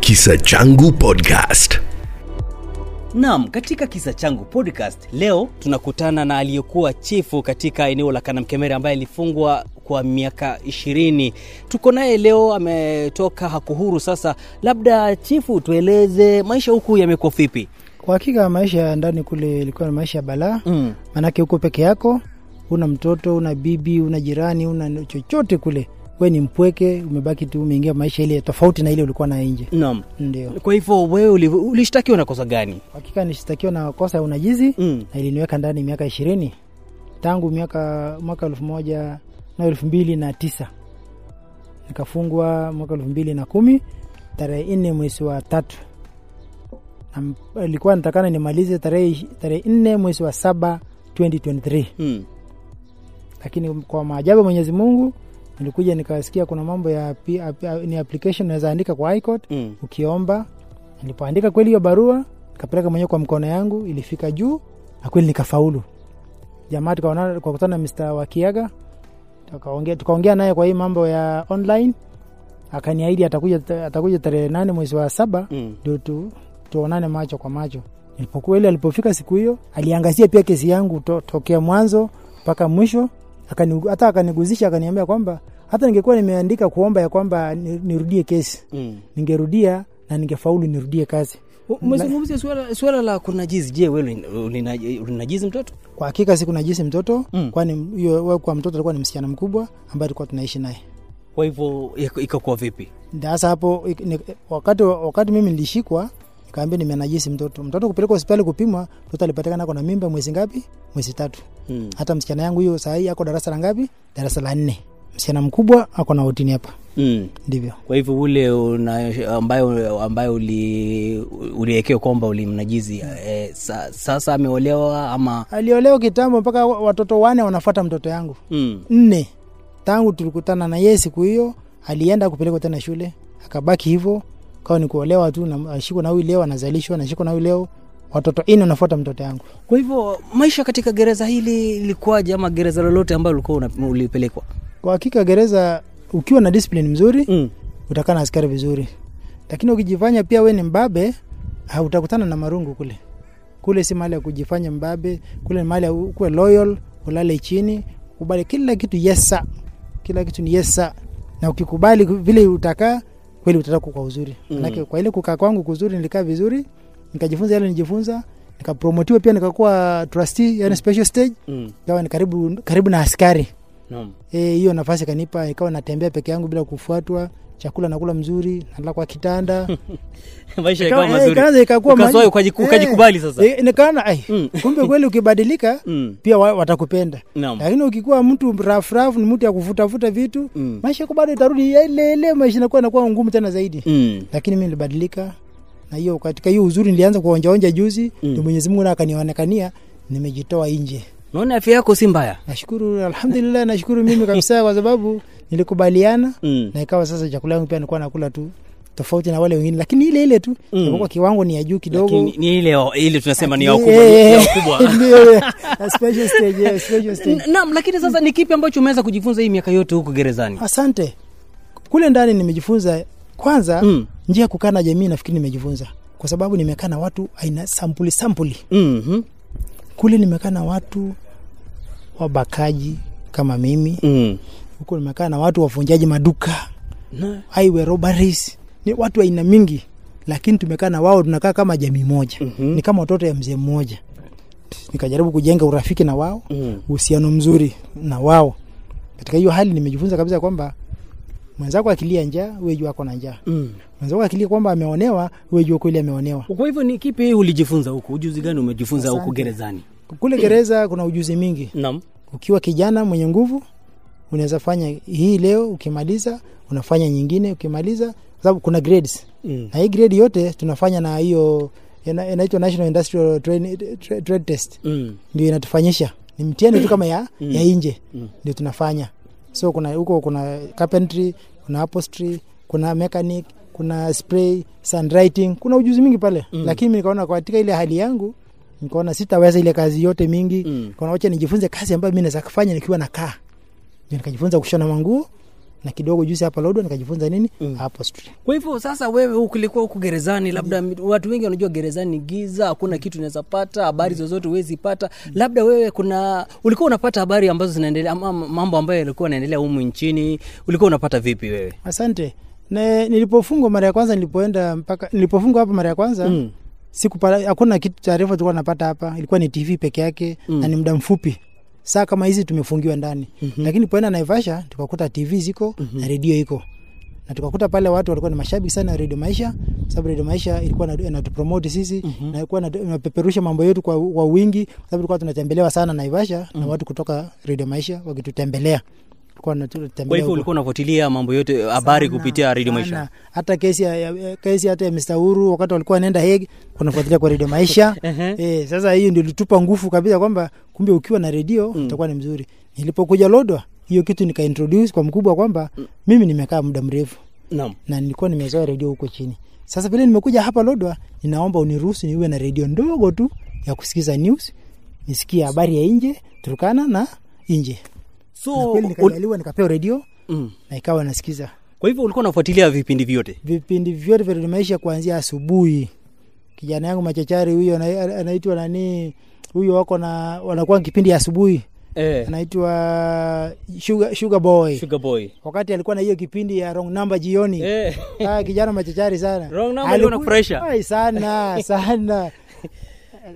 Kisa Changu Podcast. Naam, katika kisa changu podcast leo tunakutana na aliyekuwa chifu katika eneo la Kanamkemere ambaye alifungwa kwa miaka ishirini. Tuko naye leo, ametoka Hakuhuru. Sasa labda chifu, tueleze maisha huku yamekuwa vipi? Kwa hakika maisha ya ndani kule ilikuwa ni maisha ya balaa Mm. manake huko peke yako, una mtoto, una bibi, una jirani, una chochote kule, we ni mpweke, umebaki tu, umeingia maisha ile tofauti na ile ulikuwa na nje. Naam. Ndio Kwa hivyo wewe ulishtakiwa na kosa gani? hakika nilishtakiwa na kosa ya unajizi Mm. na iliniweka ndani miaka ishirini tangu miaka mwaka elfu moja na elfu mbili na tisa nikafungwa mwaka elfu mbili na kumi tarehe nne mwezi wa tatu Na ilikuwa natakana nimalize tarehe tarehe nne mwezi wa saba 2023 Mm. lakini kwa maajabu ya Mwenyezi Mungu nilikuja nikasikia kuna mambo ya ni application unaweza andika kwa High Court Mm. ukiomba. Nilipoandika kweli hiyo barua nikapeleka mwenyewe kwa mkono yangu, ilifika juu na kweli nikafaulu. Jamaa tukaona kwa kutana na Mr. Wakiaga tukaongea tukaongea naye kwa hii mambo ya online, akaniahidi atakuja atakuja tarehe nane mwezi wa saba Mm. ndio tu, tuonane macho kwa macho. Nilipokuwa ile alipofika siku hiyo, aliangazia pia kesi yangu to, tokea mwanzo mpaka mwisho, akani, hata akaniguzisha akaniambia kwamba hata ningekuwa nimeandika kuomba ya kwamba nirudie kesi Mm. ningerudia na ningefaulu nirudie kazi. Umezungumzia suala, suala la kunajizi. Je, wewe ulinajizi mtoto? Kwa hakika siku najisi mtoto Mm. kwani hiyo kwa mtoto alikuwa ni msichana mkubwa ambaye tulikuwa tunaishi naye. Kwa hivyo ikakuwa vipi? Sasa hapo wakati wakati mimi nilishikwa nikaambia nimenajisi mtoto. Mtoto kupelekwa hospitali kupimwa, mtoto alipatikana ako na mimba mwezi ngapi? Mwezi tatu. Hmm. Hata msichana yangu hiyo saa hii ako darasa la ngapi? Darasa la nne. Msichana mkubwa ako na utini hapa. Mm. Ndivyo. Kwa hivyo ule una, ambayo ambayo uli uliwekewa kwamba ulimnajizi e, sa, sasa ameolewa ama Aliolewa kitambo mpaka watoto wane wanafuata mtoto yangu. mm. nne tangu tulikutana na yeye siku hiyo, alienda kupelekwa tena shule, akabaki hivyo, kawa ni kuolewa tu, nashikwa na huyu leo anazalishwa, nashikwa na huyu leo, watoto ini wanafuata mtoto yangu. Kwa hivyo maisha katika gereza hili ilikuwaje, ama gereza lolote ambalo ulikuwa ulipelekwa? Kwa hakika gereza, ukiwa na discipline mzuri mm. utakaa na askari vizuri, lakini ukijifanya pia we ni mbabe, utakutana na marungu kule. Kule si mahali ya kujifanya mbabe, kule ni mahali ya kuwe loyal, ulale chini, ukubali kila kitu yesa, kila kitu ni yesa, na ukikubali vile utakaa kweli utatoka kwa uzuri. Mm. Kwa ile kukaa kwangu kuzuri, nilikaa vizuri, nikajifunza yale nijifunza, nikapromotiwa pia, nikakuwa trustee, yani special stage, Mm. ni karibu karibu na askari hiyo no. hiyo nafasi kanipa, ikawa natembea peke yangu bila kufuatwa, chakula nakula mzuri, nalala kwa kitanda. maisha Ikawa- yakawa eh, mazuri ikaanza ikakuwa ukajiku- eh, ukajikubali sasa. eh, nikaona ai, Mm. kumbe kweli ukibadilika Mm. pia watakupenda. Lakini ukikuwa mtu rafurafu, ni mtu ya kuvutavuta vitu, Mm. maisha yako bado itarudi ile ile, maisha inakuwa inakuwa ngumu tena zaidi. Lakini mimi nilibadilika, na hiyo katika hiyo uzuri nilianza kuonjaonja juzi, ndio Mwenyezi Mungu akanionekania, nimejitoa nje. naona afya yako si mbaya Nashukuru, alhamdulillah, nashukuru mimi kabisa kwa sababu nilikubaliana mm. na ikawa sasa chakula yangu pia nilikuwa nakula tu tofauti na wale wengine, lakini ile ile tu Mm. kwa kiwango ni ya juu kidogo. Lakini ni ile ile tunasema ni ya ya eh, special stage, yeah, special stage. Naam, lakini sasa ni kipi ambacho umeweza kujifunza hii miaka yote huko gerezani? Asante. Kule ndani nimejifunza kwanza Mm. njia ya kukaa na jamii, nafikiri nimejifunza kwa sababu nimekaa na watu aina sampuli sampuli. Mhm. Kule nimekaa na watu wabakaji kama mimi, Mm. Huko nimekaa na watu wafunjaji maduka Na- highway robberies, ni watu aina mingi, lakini tumekaa na wao, tunakaa kama jamii moja Mhm. ni kama watoto ya mzee mmoja. Nikajaribu kujenga urafiki na wao, Mm. mzuri na wao. Katika hiyo hali nimejifunza kabisa kwamba mwenzako akilia njaa, wewe jua ako na njaa. Mm. Mwenzako akilia kwamba ameonewa, wewe jua kweli ameonewa. Kwa hivyo ni kipi ulijifunza huko? Ujuzi gani umejifunza huko gerezani? Kule gereza kuna ujuzi mingi. Naam. Ukiwa kijana mwenye nguvu, unaweza fanya hii leo, ukimaliza unafanya nyingine, ukimaliza kwa sababu kuna grades Mm. na hii grade yote tunafanya na hiyo inaitwa National Industrial Trade, Trade Test Mm. ndio inatufanyisha ni mtihani tu kama ya, Mm. ya nje Mm. ndio tunafanya so kuna huko kuna carpentry kuna upholstery kuna mechanic kuna spray sandwriting kuna ujuzi mingi pale Mm. lakini nikaona katika ile hali yangu nikaona sitaweza ile kazi yote mingi Mm. kaona wacha nijifunze kazi ambayo mi naweza kufanya nikiwa nakaa ndio nikajifunza kushona manguo na kidogo juzi hapa Lodwar nikajifunza nini hapo street. Kwa hivyo sasa, wewe ukilikuwa huku gerezani, labda watu wengi wanajua gerezani ni giza, hakuna kitu unaweza pata, habari zozote huwezi pata. Labda wewe kuna ulikuwa unapata habari ambazo zinaendelea mambo ambayo yalikuwa yanaendelea humu nchini, ulikuwa unapata vipi wewe? Asante. Na nilipofungwa mara ya kwanza nilipoenda mpaka nilipofungwa hapa mara ya kwanza Mm. sikupata hakuna kitu taarifa tulikuwa napata hapa, ilikuwa ni TV peke yake Mm. na ni muda mfupi. Saa kama hizi tumefungiwa ndani. Mhm. Lakini poenda Naivasha tukakuta TV ziko na redio iko. Na tukakuta pale watu walikuwa ni mashabiki sana redio Radio Maisha, sababu Radio Maisha ilikuwa na- inatupromote sisi Mhm. na ilikuwa inapeperusha mambo yetu kwa, kwa wingi, sababu tulikuwa tunatembelewa sana Naivasha na watu kutoka redio Maisha wakitutembelea. Tulikuwa Kwa hivyo ulikuwa unafuatilia mambo yote habari kupitia Radio. Maisha. Hata kesi ya, kesi hata ya Mr. Uhuru wakati walikuwa wanaenda Hague kunafuatilia kwa Radio Maisha. Eh, sasa hiyo ndio ilitupa nguvu kabisa kwamba kumbe ukiwa na redio Mm. utakuwa ni mzuri. Nilipokuja Lodwa hiyo kitu nika introduce kwa mkubwa kwamba mimi nimekaa muda mrefu Naam. na nilikuwa nimezoea redio huko chini. Sasa vile nimekuja hapa Lodwa, ninaomba uniruhusu niwe na redio ndogo tu ya kusikiza news, nisikie habari ya nje Turkana na nje. So kweli ul- nikajaliwa nikapewa redio mm. na ikawa nasikiza Kwa hivyo ulikuwa unafuatilia vipindi vyote. vipindi vyote vya maisha kuanzia asubuhi. Kijana yangu machachari huyo anaitwa nani, huyo wako na wanakuwa kipindi ya asubuhi, Eh. anaitwa Sugar, Sugar Boy. Sugar Boy. Wakati alikuwa na hiyo kipindi ya wrong number jioni Eh. ah, kijana machachari sana Wrong number Aliku- na pressure. Ai, sana sana.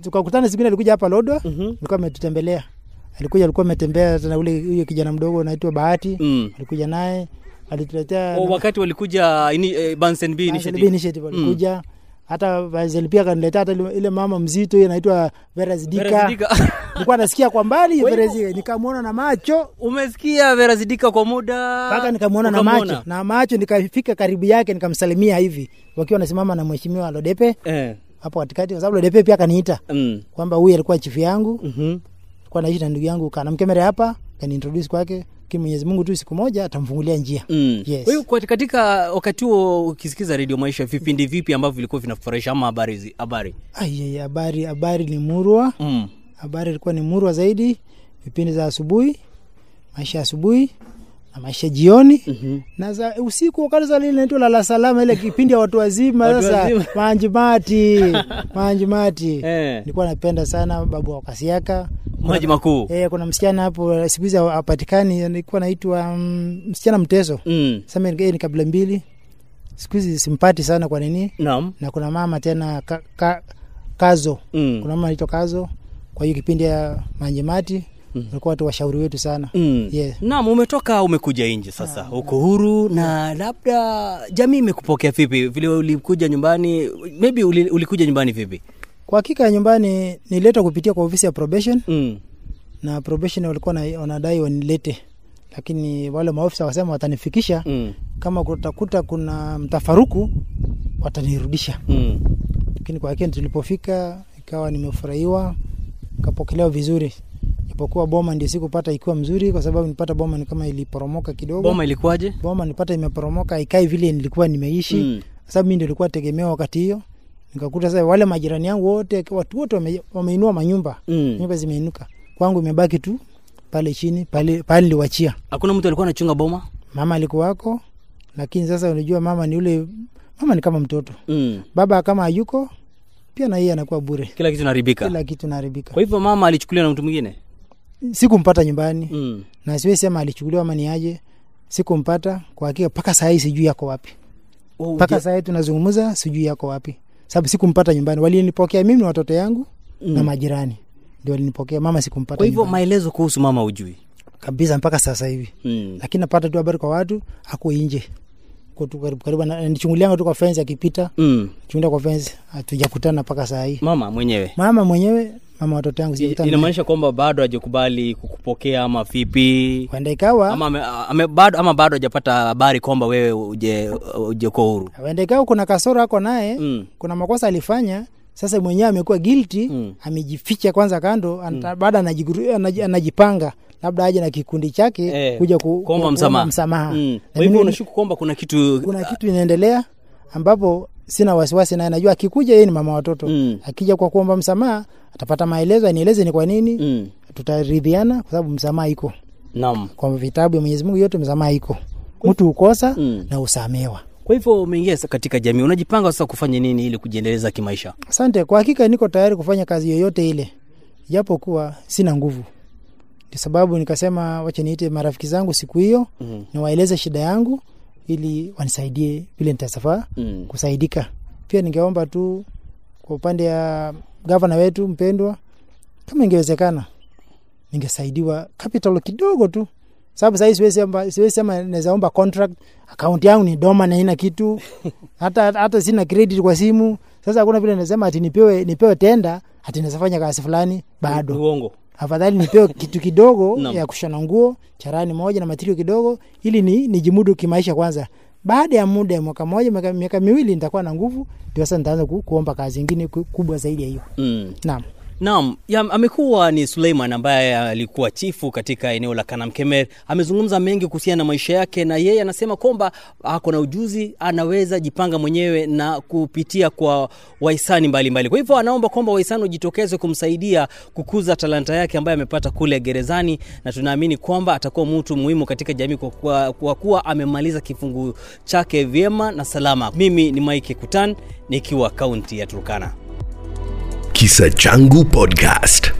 Tukakutana siku ile alikuja hapa Lodwa, Mhm. alikuwa ametutembelea. Alikuja alikuwa ametembea na ule huyo kijana mdogo anaitwa Bahati Mm. alikuja naye alituletea O, wakati walikuja ini, eh, Bunsen B Initiative. initiative. Initiative walikuja hata Basil pia kaniletea hata ile- ile mama mzito hiyo anaitwa Veras Dika. Nilikuwa nasikia kwa mbali Veras Dika, nikamwona na macho Umesikia Veras Dika kwa muda mpaka nikamwona na macho na macho, nikafika karibu yake nikamsalimia hivi, wakiwa nasimama na mheshimiwa Lodepe Eh. hapo katikati, kwa sababu Lodepe pia akaniita Mm. kwamba huyu alikuwa chifu yangu, Mhm. Alikuwa naishi na ndugu yangu kanamkemere hapa, kaniintroduce kwake, lakini Mwenyezi Mungu tu siku moja atamfungulia njia. Mm. Yes. Hiyo katika wakati huo ukisikiza Radio Maisha, vipindi vipi ambavyo vilikuwa vinafurahisha ama habari zi- habari? Ai, habari habari ni murwa Mm. habari ilikuwa ni murwa zaidi, vipindi za asubuhi, maisha ya asubuhi na maisha jioni Mhm. na za usiku, wakati za lile inaitwa lala salama, ile kipindi ya watu wazima. Sasa manjimati manjimati, Eh. nilikuwa napenda sana babu wa Kasiaka. Maji makuu. Eh, kuna msichana hapo siku hizi hapatikani, alikuwa anaitwa mm, msichana Mteso. Mm. Sasa ni ni kabila mbili, siku hizi simpati sana kwa nini, Naam. na kuna mama tena ka, ka, Kazo Mm. kuna mama anaitwa Kazo. Kwa hiyo kipindi ya Manjimati walikuwa watu washauri wetu sana. Mm. yeah. Naam, umetoka umekuja nje sasa, uko huru na labda jamii imekupokea vipi? Vile ulikuja nyumbani, maybe ulikuja nyumbani vipi? Kwa hakika nyumbani nililetwa kupitia kwa ofisi ya probation Mm. na probation walikuwa wanadai wanilete, lakini wale maofisa wasema watanifikisha Mm. kama kutakuta kuna mtafaruku watanirudisha. Mm. Lakini kwa hakika tulipofika ikawa nimefurahiwa, kapokelewa vizuri, japokuwa boma ndio sikupata ikiwa mzuri, kwa sababu nipata boma ni kama iliporomoka kidogo. Boma ilikuwaje? boma nipata imeporomoka, ikai vile nilikuwa nimeishi Mm. sababu mimi ndio nilikuwa tegemeo wakati hiyo. Nikakuta sasa wale majirani yangu wote, watu wote wame, wameinua manyumba, Mm. nyumba zimeinuka, kwangu imebaki tu pale chini pale pale niliwachia. Hakuna mtu alikuwa anachunga boma? Mama alikuwako, lakini sasa unajua mama ni ule mama ni kama mtoto, Mm. baba kama hayuko pia na yeye anakuwa bure, Kila kitu naharibika kila kitu naharibika. Kwa hivyo mama alichukuliwa na mtu mwingine? Sikumpata nyumbani Mm. na siwezi sema alichukuliwa ama ni aje, sikumpata kwa hakika, mpaka saa hii sijui yako wapi. Mpaka oh, saa hii tunazungumza, sijui yako wapi, sababu sikumpata nyumbani. Walinipokea mimi na watoto yangu Mm. na majirani ndio walinipokea, mama sikumpata Kwa hivyo maelezo kuhusu mama ujui? kabisa mpaka sasa hivi, Mm. lakini napata tu habari kwa watu, ako nje karibu nichungulianga tu kwa fence akipita, Mm. chungulia kwa fence, hatujakutana mpaka saa hii. Mama mwenyewe Mama mwenyewe, mama watoto yangu inamaanisha kwamba bado hajakubali kukupokea ama vipi? Huenda ikawa Ama, ame, ame, bado, ama bado hajapata habari kwamba wewe uje uje huru? huenda ikawa kuna kasoro ako naye Mm. kuna makosa alifanya sasa mwenyewe amekuwa guilty Mm. amejificha kwanza kando mm. baada anajipanga labda aje na kikundi chake Eh, kuja ku, kuomba msamaha. msamaha. Mm. Kwa hivyo unashuku kwamba kuna kitu kuna kitu inaendelea ambapo sina wasiwasi naye najua akikuja yeye ni mama watoto Mm. akija kwa kuomba msamaha atapata maelezo anieleze ni kwa nini Mm. tutaridhiana kwa sababu msamaha iko Naam. kwa vitabu ya Mwenyezi Mungu yote msamaha iko mtu ukosa Mm. na usamewa. Kwa hivyo umeingia katika jamii, unajipanga sasa kufanya nini ili kujiendeleza kimaisha? Asante. Kwa hakika niko tayari kufanya kazi yoyote ile, japo kuwa sina nguvu. Ndio sababu nikasema wacha niite marafiki zangu siku hiyo Mm. niwaeleze shida yangu ili wanisaidie vile nitasafaa Mm. kusaidika. Pia ningeomba tu kwa upande ya gavana wetu mpendwa, kama ingewezekana ningesaidiwa capital kidogo tu, sababu sahii siwezi sema, siwezi sema naweza omba contract. Account yangu ni doma na haina kitu hata, hata sina credit kwa simu. Sasa hakuna vile nasema ati nipewe, nipewe tenda ati naweza fanya kazi fulani bado Uongo. Afadhali nipewe kitu kidogo no. ya kushona nguo charani moja na matirio kidogo ili ni nijimudu kimaisha kwanza baada ya muda ya mwaka moja miaka, miaka miwili nitakuwa na nguvu ndio sasa nitaanza ku, kuomba kazi ingine kubwa zaidi ya hiyo Mm. naam Naam, amekuwa ni Suleiman ambaye alikuwa chifu katika eneo la Kanamkemer. Amezungumza mengi kuhusiana na maisha yake, na yeye anasema kwamba ako na ujuzi, anaweza jipanga mwenyewe na kupitia kwa wahisani mbalimbali. Kwa hivyo anaomba kwamba wahisani wajitokeze kumsaidia kukuza talanta yake ambayo amepata kule gerezani, na tunaamini kwamba atakuwa mtu muhimu katika jamii kwa kuwa, kwa kuwa amemaliza kifungu chake vyema na salama. Mimi ni Mike Kutan nikiwa kaunti ya Turkana. Kisa Changu Podcast.